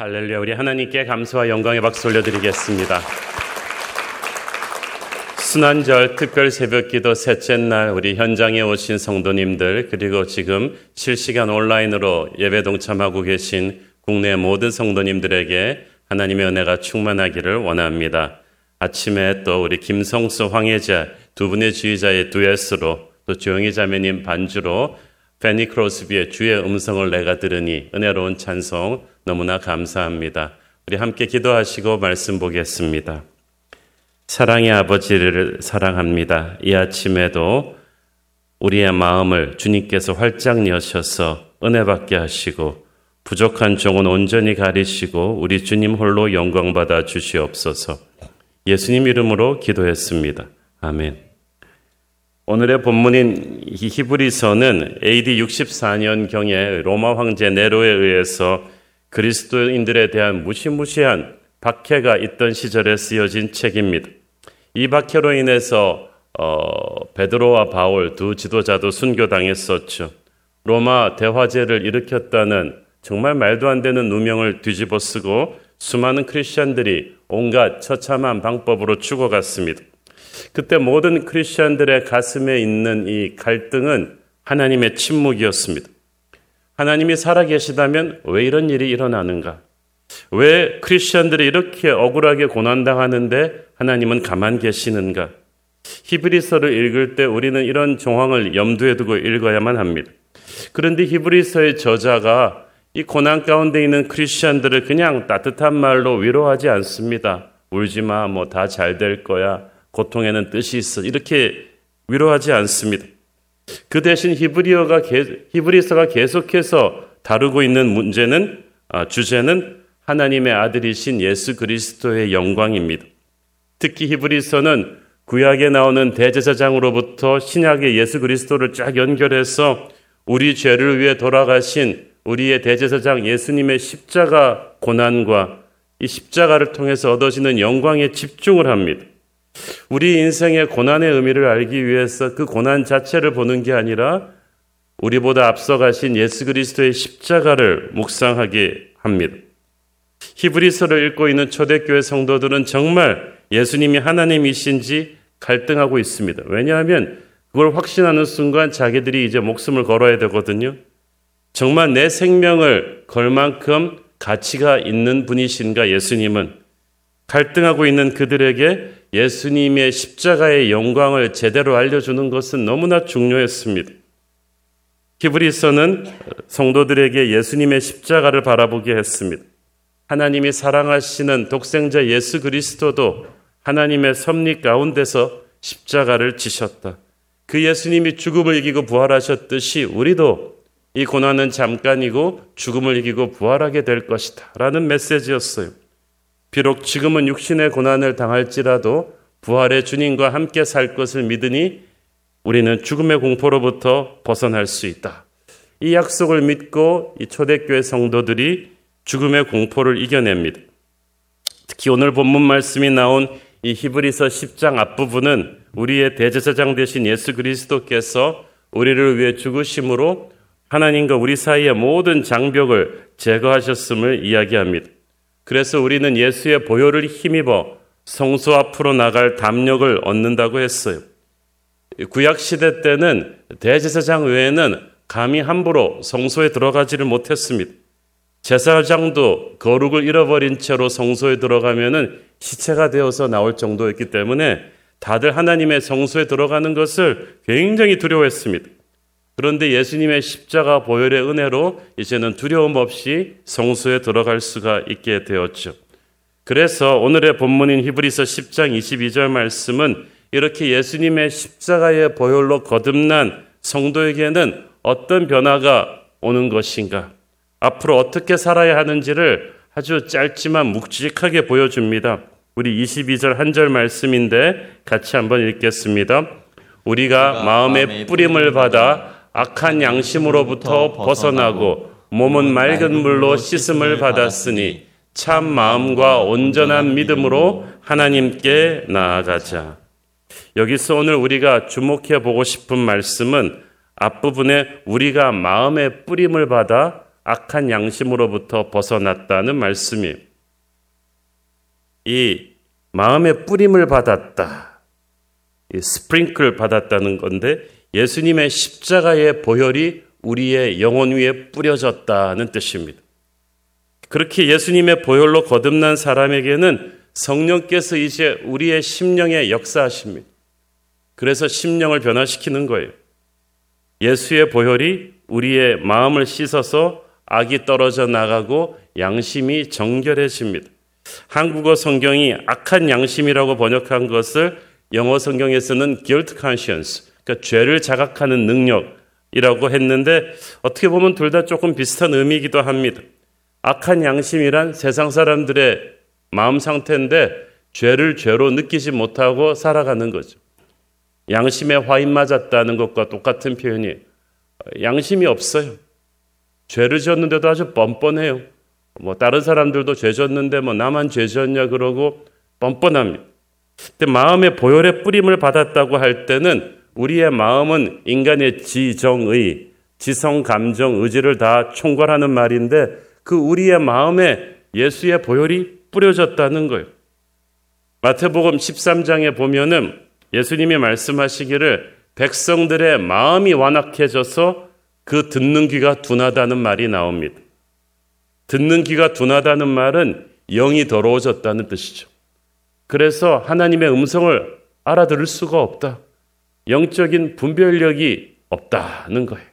할렐루야. 우리 하나님께 감사와 영광의 박수 올려드리겠습니다. 순환절 특별 새벽 기도 셋째 날 우리 현장에 오신 성도님들 그리고 지금 실시간 온라인으로 예배 동참하고 계신 국내 모든 성도님들에게 하나님의 은혜가 충만하기를 원합니다. 아침에 또 우리 김성수 황혜자 두 분의 지휘자의 듀엣으로 또 조영희 자매님 반주로 페니 크로스비의 주의 음성을 내가 들으니 은혜로운 찬송 너무나 감사합니다. 우리 함께 기도하시고 말씀 보겠습니다. 사랑의 아버지를 사랑합니다. 이 아침에도 우리의 마음을 주님께서 활짝 여셔서 은혜 받게 하시고 부족한 종은 온전히 가리시고 우리 주님 홀로 영광 받아 주시옵소서. 예수님 이름으로 기도했습니다. 아멘. 오늘의 본문인 히브리서는 AD 64년경에 로마 황제 네로에 의해서 그리스도인들에 대한 무시무시한 박해가 있던 시절에 쓰여진 책입니다. 이 박해로 인해서 어, 베드로와 바울 두 지도자도 순교당했었죠. 로마 대화제를 일으켰다는 정말 말도 안 되는 누명을 뒤집어 쓰고 수많은 크리스천들이 온갖 처참한 방법으로 죽어갔습니다. 그때 모든 크리스천들의 가슴에 있는 이 갈등은 하나님의 침묵이었습니다. 하나님이 살아계시다면 왜 이런 일이 일어나는가? 왜 크리스천들이 이렇게 억울하게 고난당하는데 하나님은 가만 계시는가? 히브리서를 읽을 때 우리는 이런 정황을 염두에 두고 읽어야만 합니다. 그런데 히브리서의 저자가 이 고난 가운데 있는 크리스천들을 그냥 따뜻한 말로 위로하지 않습니다. 울지 마, 뭐 다 잘 될 거야. 고통에는 뜻이 있어. 이렇게 위로하지 않습니다. 그 대신 히브리어가 히브리서가 계속해서 다루고 있는 문제는 아, 주제는 하나님의 아들이신 예수 그리스도의 영광입니다. 특히 히브리서는 구약에 나오는 대제사장으로부터 신약의 예수 그리스도를 쫙 연결해서 우리 죄를 위해 돌아가신 우리의 대제사장 예수님의 십자가 고난과 이 십자가를 통해서 얻어지는 영광에 집중을 합니다. 우리 인생의 고난의 의미를 알기 위해서 그 고난 자체를 보는 게 아니라 우리보다 앞서가신 예수 그리스도의 십자가를 묵상하게 합니다. 히브리서를 읽고 있는 초대교회 성도들은 정말 예수님이 하나님이신지 갈등하고 있습니다. 왜냐하면 그걸 확신하는 순간 자기들이 이제 목숨을 걸어야 되거든요. 정말 내 생명을 걸 만큼 가치가 있는 분이신가 예수님은 갈등하고 있는 그들에게 예수님의 십자가의 영광을 제대로 알려주는 것은 너무나 중요했습니다. 히브리서는 성도들에게 예수님의 십자가를 바라보게 했습니다. 하나님이 사랑하시는 독생자 예수 그리스도도 하나님의 섭리 가운데서 십자가를 지셨다. 그 예수님이 죽음을 이기고 부활하셨듯이 우리도 이 고난은 잠깐이고 죽음을 이기고 부활하게 될 것이다. 라는 메시지였어요. 비록 지금은 육신의 고난을 당할지라도 부활의 주님과 함께 살 것을 믿으니 우리는 죽음의 공포로부터 벗어날 수 있다. 이 약속을 믿고 이 초대교회 성도들이 죽음의 공포를 이겨냅니다. 특히 오늘 본문 말씀이 나온 이 히브리서 10장 앞부분은 우리의 대제사장 되신 예수 그리스도께서 우리를 위해 죽으심으로 하나님과 우리 사이의 모든 장벽을 제거하셨음을 이야기합니다. 그래서 우리는 예수의 보혈을 힘입어 성소 앞으로 나갈 담력을 얻는다고 했어요. 구약 시대 때는 대제사장 외에는 감히 함부로 성소에 들어가지를 못했습니다. 제사장도 거룩을 잃어버린 채로 성소에 들어가면은 시체가 되어서 나올 정도였기 때문에 다들 하나님의 성소에 들어가는 것을 굉장히 두려워했습니다. 그런데 예수님의 십자가 보혈의 은혜로 이제는 두려움 없이 성소에 들어갈 수가 있게 되었죠. 그래서 오늘의 본문인 히브리서 10장 22절 말씀은 이렇게 예수님의 십자가의 보혈로 거듭난 성도에게는 어떤 변화가 오는 것인가? 앞으로 어떻게 살아야 하는지를 아주 짧지만 묵직하게 보여줍니다. 우리 22절 한 절 말씀인데 같이 한번 읽겠습니다. 우리가 마음의 뿌림을 받아 악한 양심으로부터 벗어나고 몸은 맑은 물로 씻음을 받았으니 참 마음과 온전한 믿음으로 하나님께 나아가자. 여기서 오늘 우리가 주목해 보고 싶은 말씀은 앞부분에 우리가 마음의 뿌림을 받아 악한 양심으로부터 벗어났다는 말씀이 이 마음의 뿌림을 받았다. 이 스프링클 받았다는 건데 예수님의 십자가의 보혈이 우리의 영혼 위에 뿌려졌다는 뜻입니다. 그렇게 예수님의 보혈로 거듭난 사람에게는 성령께서 이제 우리의 심령에 역사하십니다. 그래서 심령을 변화시키는 거예요. 예수의 보혈이 우리의 마음을 씻어서 악이 떨어져 나가고 양심이 정결해집니다. 한국어 성경이 악한 양심이라고 번역한 것을 영어 성경에서는 guilt conscience, 그러니까 죄를 자각하는 능력이라고 했는데 어떻게 보면 둘 다 조금 비슷한 의미이기도 합니다. 악한 양심이란 세상 사람들의 마음 상태인데 죄를 죄로 느끼지 못하고 살아가는 거죠. 양심에 화인 맞았다는 것과 똑같은 표현이 양심이 없어요. 죄를 지었는데도 아주 뻔뻔해요. 뭐 다른 사람들도 죄 졌는데 뭐 나만 죄 졌냐 그러고 뻔뻔합니다. 근데 마음의 보혈의 뿌림을 받았다고 할 때는 우리의 마음은 인간의 지정의, 지성, 감정, 의지를 다 총괄하는 말인데 그 우리의 마음에 예수의 보혈이 뿌려졌다는 거예요. 마태복음 13장에 보면은 예수님이 말씀하시기를 백성들의 마음이 완악해져서 그 듣는 귀가 둔하다는 말이 나옵니다. 듣는 귀가 둔하다는 말은 영이 더러워졌다는 뜻이죠. 그래서 하나님의 음성을 알아들을 수가 없다. 영적인 분별력이 없다는 거예요.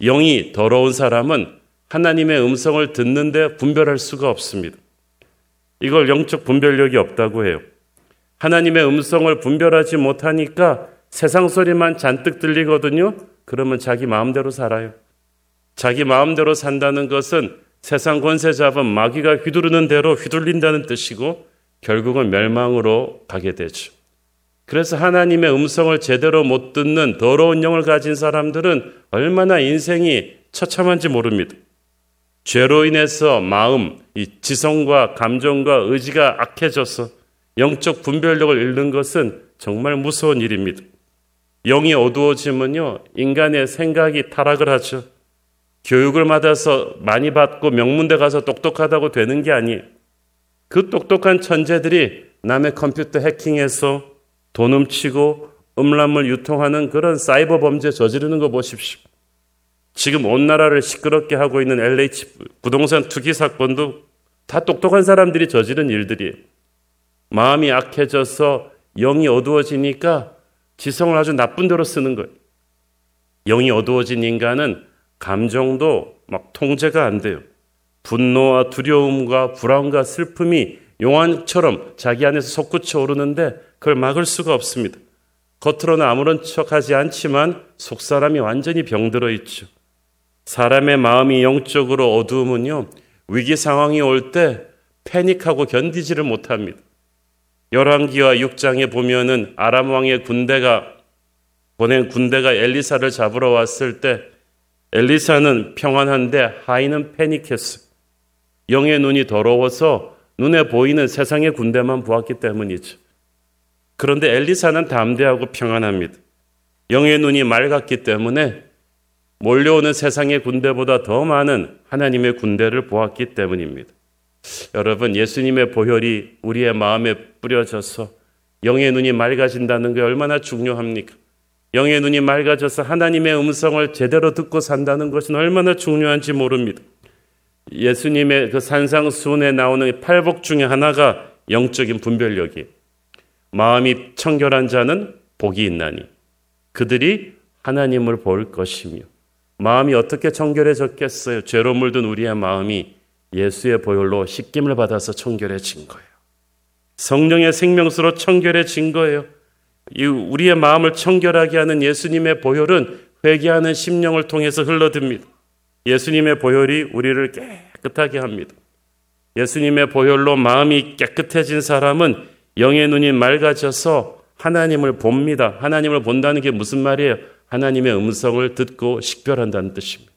영이 더러운 사람은 하나님의 음성을 듣는데 분별할 수가 없습니다. 이걸 영적 분별력이 없다고 해요. 하나님의 음성을 분별하지 못하니까 세상 소리만 잔뜩 들리거든요. 그러면 자기 마음대로 살아요. 자기 마음대로 산다는 것은 세상 권세 잡은 마귀가 휘두르는 대로 휘둘린다는 뜻이고 결국은 멸망으로 가게 되죠. 그래서 하나님의 음성을 제대로 못 듣는 더러운 영을 가진 사람들은 얼마나 인생이 처참한지 모릅니다. 죄로 인해서 마음, 이 지성과 감정과 의지가 악해져서 영적 분별력을 잃는 것은 정말 무서운 일입니다. 영이 어두워지면요, 인간의 생각이 타락을 하죠. 교육을 받아서 많이 받고 명문대 가서 똑똑하다고 되는 게 아니에요. 그 똑똑한 천재들이 남의 컴퓨터 해킹해서 돈 훔치고 음란물 유통하는 그런 사이버 범죄 저지르는 거 보십시오. 지금 온 나라를 시끄럽게 하고 있는 LH 부동산 투기 사건도 다 똑똑한 사람들이 저지른 일들이에요. 마음이 약해져서 영이 어두워지니까 지성을 아주 나쁜 대로 쓰는 거예요. 영이 어두워진 인간은 감정도 막 통제가 안 돼요. 분노와 두려움과 불안과 슬픔이 용왕처럼 자기 안에서 솟구쳐 오르는데 그걸 막을 수가 없습니다. 겉으로는 아무런 척하지 않지만 속 사람이 완전히 병들어 있죠. 사람의 마음이 영적으로 어두우면요 위기 상황이 올 때 패닉하고 견디지를 못합니다. 열왕기와 6장에 보면은 아람 왕의 군대가 보낸 군대가 엘리사를 잡으러 왔을 때 엘리사는 평안한데 하인은 패닉했어. 영의 눈이 더러워서 눈에 보이는 세상의 군대만 보았기 때문이죠. 그런데 엘리사는 담대하고 평안합니다. 영의 눈이 맑았기 때문에 몰려오는 세상의 군대보다 더 많은 하나님의 군대를 보았기 때문입니다. 여러분, 예수님의 보혈이 우리의 마음에 뿌려져서 영의 눈이 맑아진다는 게 얼마나 중요합니까? 영의 눈이 맑아져서 하나님의 음성을 제대로 듣고 산다는 것은 얼마나 중요한지 모릅니다. 예수님의 그 산상수훈에 나오는 팔복 중에 하나가 영적인 분별력이 마음이 청결한 자는 복이 있나니 그들이 하나님을 볼 것이며 마음이 어떻게 청결해졌겠어요? 죄로 물든 우리의 마음이 예수의 보혈로 씻김을 받아서 청결해진 거예요. 성령의 생명수로 청결해진 거예요. 이 우리의 마음을 청결하게 하는 예수님의 보혈은 회개하는 심령을 통해서 흘러듭니다. 예수님의 보혈이 우리를 깨끗하게 합니다. 예수님의 보혈로 마음이 깨끗해진 사람은 영의 눈이 맑아져서 하나님을 봅니다. 하나님을 본다는 게 무슨 말이에요? 하나님의 음성을 듣고 식별한다는 뜻입니다.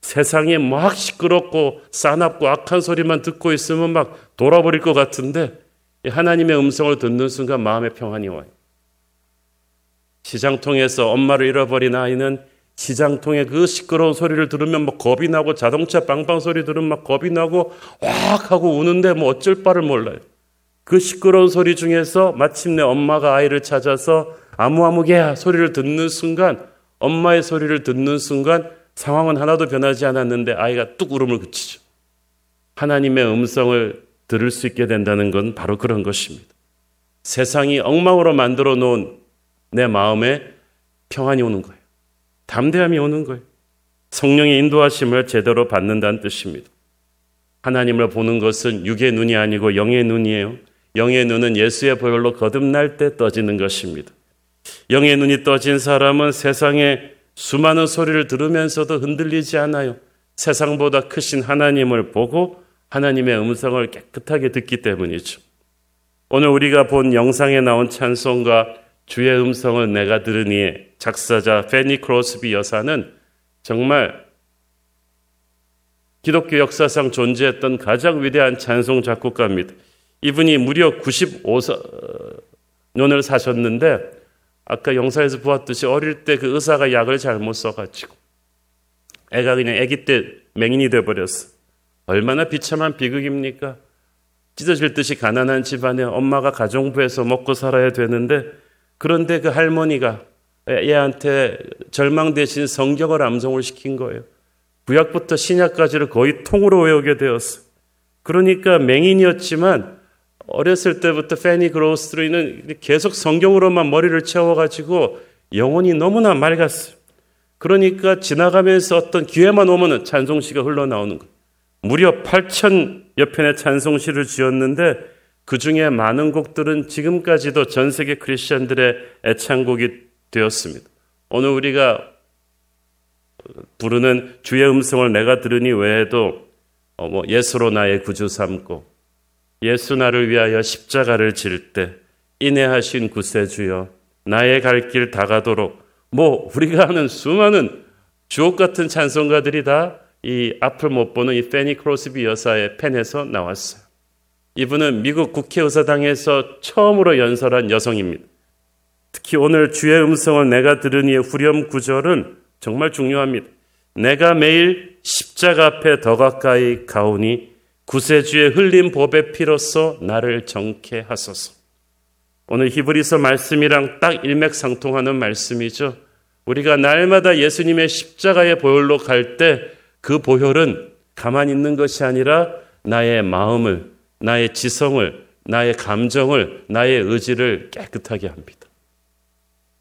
세상에 막 시끄럽고 싸납고 악한 소리만 듣고 있으면 막 돌아버릴 것 같은데 하나님의 음성을 듣는 순간 마음의 평안이 와요. 시장통에서 엄마를 잃어버린 아이는 시장통에 그 시끄러운 소리를 들으면 막 겁이 나고 자동차 빵빵 소리 들으면 막 겁이 나고 왁 하고 우는데 뭐 어쩔 바를 몰라요. 그 시끄러운 소리 중에서 마침내 엄마가 아이를 찾아서 아무아무개야 소리를 듣는 순간 엄마의 소리를 듣는 순간 상황은 하나도 변하지 않았는데 아이가 뚝 울음을 그치죠. 하나님의 음성을 들을 수 있게 된다는 건 바로 그런 것입니다. 세상이 엉망으로 만들어 놓은 내 마음에 평안이 오는 거예요. 담대함이 오는 거예요. 성령의 인도하심을 제대로 받는다는 뜻입니다. 하나님을 보는 것은 육의 눈이 아니고 영의 눈이에요. 영의 눈은 예수의 보혈로 거듭날 때 떠지는 것입니다. 영의 눈이 떠진 사람은 세상의 수많은 소리를 들으면서도 흔들리지 않아요. 세상보다 크신 하나님을 보고 하나님의 음성을 깨끗하게 듣기 때문이죠. 오늘 우리가 본 영상에 나온 찬송과 주의 음성을 내가 들으니 작사자 페니 크로스비 여사는 정말 기독교 역사상 존재했던 가장 위대한 찬송 작곡가입니다. 이분이 무려 95년을 사셨는데 아까 영상에서 보았듯이 어릴 때 그 의사가 약을 잘못 써가지고 애가 그냥 아기 때 맹인이 돼버렸어. 얼마나 비참한 비극입니까? 찢어질 듯이 가난한 집안에 엄마가 가정부에서 먹고 살아야 되는데 그런데 그 할머니가 얘한테 절망 대신 성경을 암송을 시킨 거예요. 구약부터 신약까지를 거의 통으로 외우게 되었어. 그러니까 맹인이었지만 어렸을 때부터 페니 그로스트리는 계속 성경으로만 머리를 채워가지고 영혼이 너무나 맑았어요. 그러니까 지나가면서 어떤 기회만 오면은 찬송시가 흘러나오는 거예요. 무려 8천여 편의 찬송시를 지었는데 그 중에 많은 곡들은 지금까지도 전 세계 크리스천들의 애창곡이 되었습니다. 오늘 우리가 부르는 주의 음성을 내가 들으니 외에도 어, 뭐 예수로 나의 구주 삼고 예수 나를 위하여 십자가를 질 때 인내하신 구세주여 나의 갈 길 다 가도록 뭐 우리가 하는 수많은 주옥 같은 찬송가들이 다 이 앞을 못 보는 이 페니 크로스비 여사의 펜에서 나왔어요. 이분은 미국 국회의사당에서 처음으로 연설한 여성입니다. 특히 오늘 주의 음성을 내가 들으니의 후렴 구절은 정말 중요합니다. 내가 매일 십자가 앞에 더 가까이 가오니 구세주의 흘린 법의 피로써 나를 정케 하소서. 오늘 히브리서 말씀이랑 딱 일맥상통하는 말씀이죠. 우리가 날마다 예수님의 십자가의 보혈로 갈 때 그 보혈은 가만히 있는 것이 아니라 나의 마음을, 나의 지성을, 나의 감정을, 나의 의지를 깨끗하게 합니다.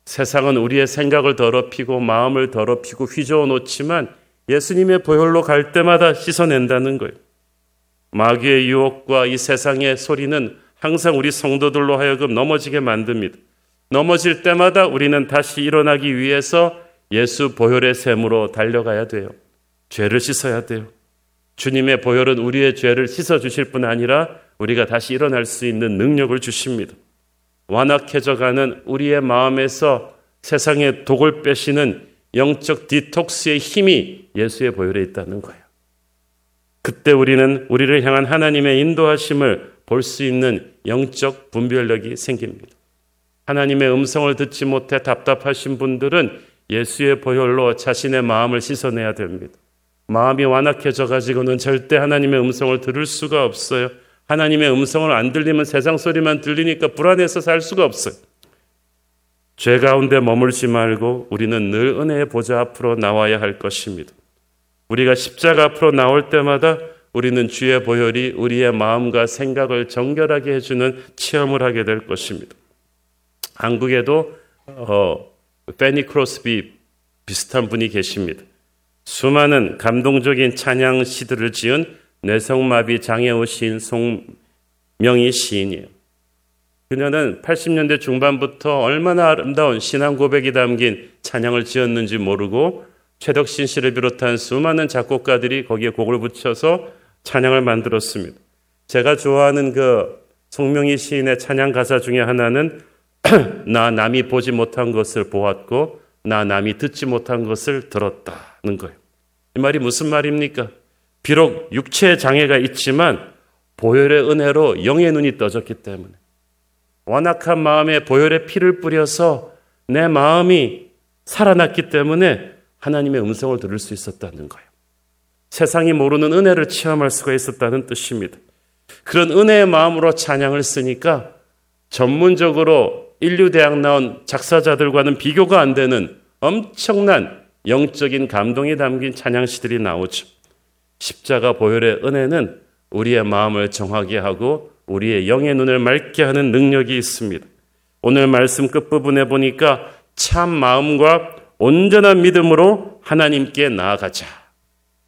세상은 우리의 생각을 더럽히고 마음을 더럽히고 휘저어 놓지만 예수님의 보혈로 갈 때마다 씻어낸다는 거예요. 마귀의 유혹과 이 세상의 소리는 항상 우리 성도들로 하여금 넘어지게 만듭니다. 넘어질 때마다 우리는 다시 일어나기 위해서 예수 보혈의 샘으로 달려가야 돼요. 죄를 씻어야 돼요. 주님의 보혈은 우리의 죄를 씻어 주실 뿐 아니라 우리가 다시 일어날 수 있는 능력을 주십니다. 완악해져 가는 우리의 마음에서 세상의 독을 빼시는 영적 디톡스의 힘이 예수의 보혈에 있다는 거예요. 그때 우리는 우리를 향한 하나님의 인도하심을 볼 수 있는 영적 분별력이 생깁니다. 하나님의 음성을 듣지 못해 답답하신 분들은 예수의 보혈로 자신의 마음을 씻어내야 됩니다. 마음이 완악해져 가지고는 절대 하나님의 음성을 들을 수가 없어요. 하나님의 음성을 안 들리면 세상 소리만 들리니까 불안해서 살 수가 없어요. 죄 가운데 머물지 말고 우리는 늘 은혜의 보좌 앞으로 나와야 할 것입니다. 우리가 십자가 앞으로 나올 때마다 우리는 주의 보혈이 우리의 마음과 생각을 정결하게 해주는 체험을 하게 될 것입니다. 한국에도 어, 페니 크로스비 비슷한 분이 계십니다. 수많은 감동적인 찬양 시들을 지은 뇌성마비 장애우 시인 송명희 시인이에요. 그녀는 80년대 중반부터 얼마나 아름다운 신앙 고백이 담긴 찬양을 지었는지 모르고 최덕신 씨를 비롯한 수많은 작곡가들이 거기에 곡을 붙여서 찬양을 만들었습니다. 제가 좋아하는 그 송명희 시인의 찬양 가사 중에 하나는 나 남이 보지 못한 것을 보았고 나 남이 듣지 못한 것을 들었다는 거예요. 이 말이 무슨 말입니까? 비록 육체의 장애가 있지만 보혈의 은혜로 영의 눈이 떠졌기 때문에 완악한 마음에 보혈의 피를 뿌려서 내 마음이 살아났기 때문에 하나님의 음성을 들을 수 있었다는 거예요. 세상이 모르는 은혜를 체험할 수가 있었다는 뜻입니다. 그런 은혜의 마음으로 찬양을 쓰니까 전문적으로 인류대학 나온 작사자들과는 비교가 안 되는 엄청난 영적인 감동이 담긴 찬양시들이 나오죠. 십자가 보혈의 은혜는 우리의 마음을 정하게 하고 우리의 영의 눈을 맑게 하는 능력이 있습니다. 오늘 말씀 끝부분에 보니까 참 마음과 온전한 믿음으로 하나님께 나아가자.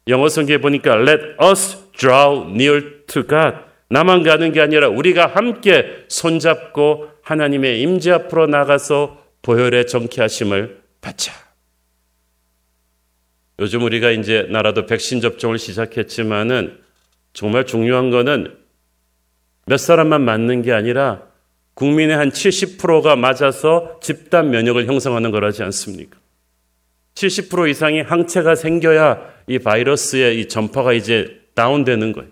영어 성경에 보니까 let us draw near to God. 나만 가는 게 아니라 우리가 함께 손잡고 하나님의 임재 앞으로 나가서 보혈의 정케하심을 받자. 요즘 우리가 이제 나라도 백신 접종을 시작했지만은 정말 중요한 거는 몇 사람만 맞는 게 아니라 국민의 한 70%가 맞아서 집단 면역을 형성하는 거라지 않습니까? 70% 이상의 항체가 생겨야 이 바이러스의 이 전파가 이제 다운되는 거예요.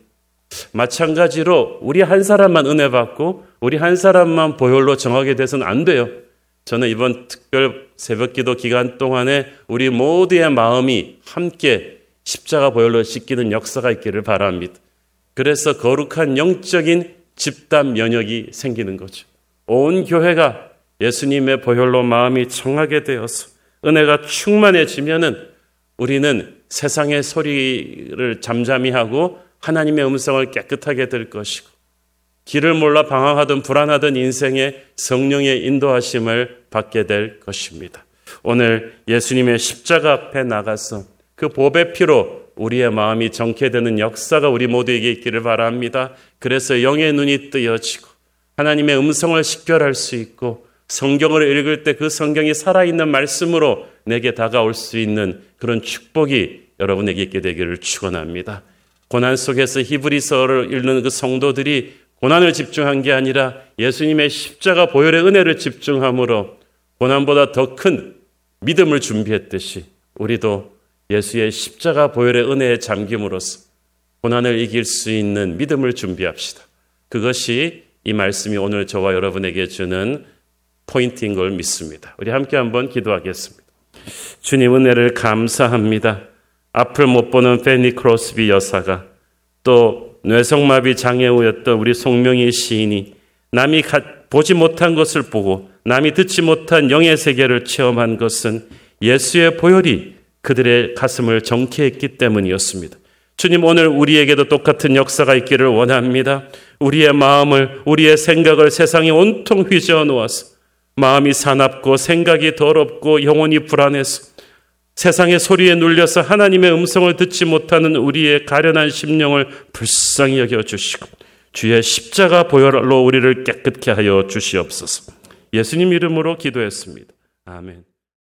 마찬가지로 우리 한 사람만 은혜 받고 우리 한 사람만 보혈로 정하게 돼서는 안 돼요. 저는 이번 특별 새벽 기도 기간 동안에 우리 모두의 마음이 함께 십자가 보혈로 씻기는 역사가 있기를 바랍니다. 그래서 거룩한 영적인 집단 면역이 생기는 거죠. 온 교회가 예수님의 보혈로 마음이 청하게 되어서 은혜가 충만해지면은 우리는 세상의 소리를 잠잠히 하고 하나님의 음성을 깨끗하게 들 것이고 길을 몰라 방황하던 불안하던 인생의 성령의 인도하심을 받게 될 것입니다. 오늘 예수님의 십자가 앞에 나가서 그 보배 피로 우리의 마음이 정케되는 역사가 우리 모두에게 있기를 바랍니다. 그래서 영의 눈이 뜨여지고 하나님의 음성을 식별할 수 있고 성경을 읽을 때 그 성경이 살아있는 말씀으로 내게 다가올 수 있는 그런 축복이 여러분에게 있게 되기를 축원합니다. 고난 속에서 히브리서를 읽는 그 성도들이 고난을 집중한 게 아니라 예수님의 십자가 보혈의 은혜를 집중함으로 고난보다 더 큰 믿음을 준비했듯이 우리도 예수의 십자가 보혈의 은혜에 잠김으로써 고난을 이길 수 있는 믿음을 준비합시다. 그것이 이 말씀이 오늘 저와 여러분에게 주는 포인트인 걸 믿습니다. 우리 함께 한번 기도하겠습니다. 주님 은혜를 감사합니다. 앞을 못 보는 페니 크로스비 여사가 또 뇌성마비 장애우였던 우리 송명희 시인이 남이 보지 못한 것을 보고 남이 듣지 못한 영의 세계를 체험한 것은 예수의 보혈이 그들의 가슴을 정케했기 때문이었습니다. 주님 오늘 우리에게도 똑같은 역사가 있기를 원합니다. 우리의 마음을 우리의 생각을 세상에 온통 휘저어 놓아서 마음이 사납고 생각이 더럽고 영혼이 불안해서 세상의 소리에 눌려서 하나님의 음성을 듣지 못하는 우리의 가련한 심령을 불쌍히 여겨 주시고 주의 십자가 보혈로 우리를 깨끗게 하여 주시옵소서. 예수님 이름으로 기도했습니다. 아멘.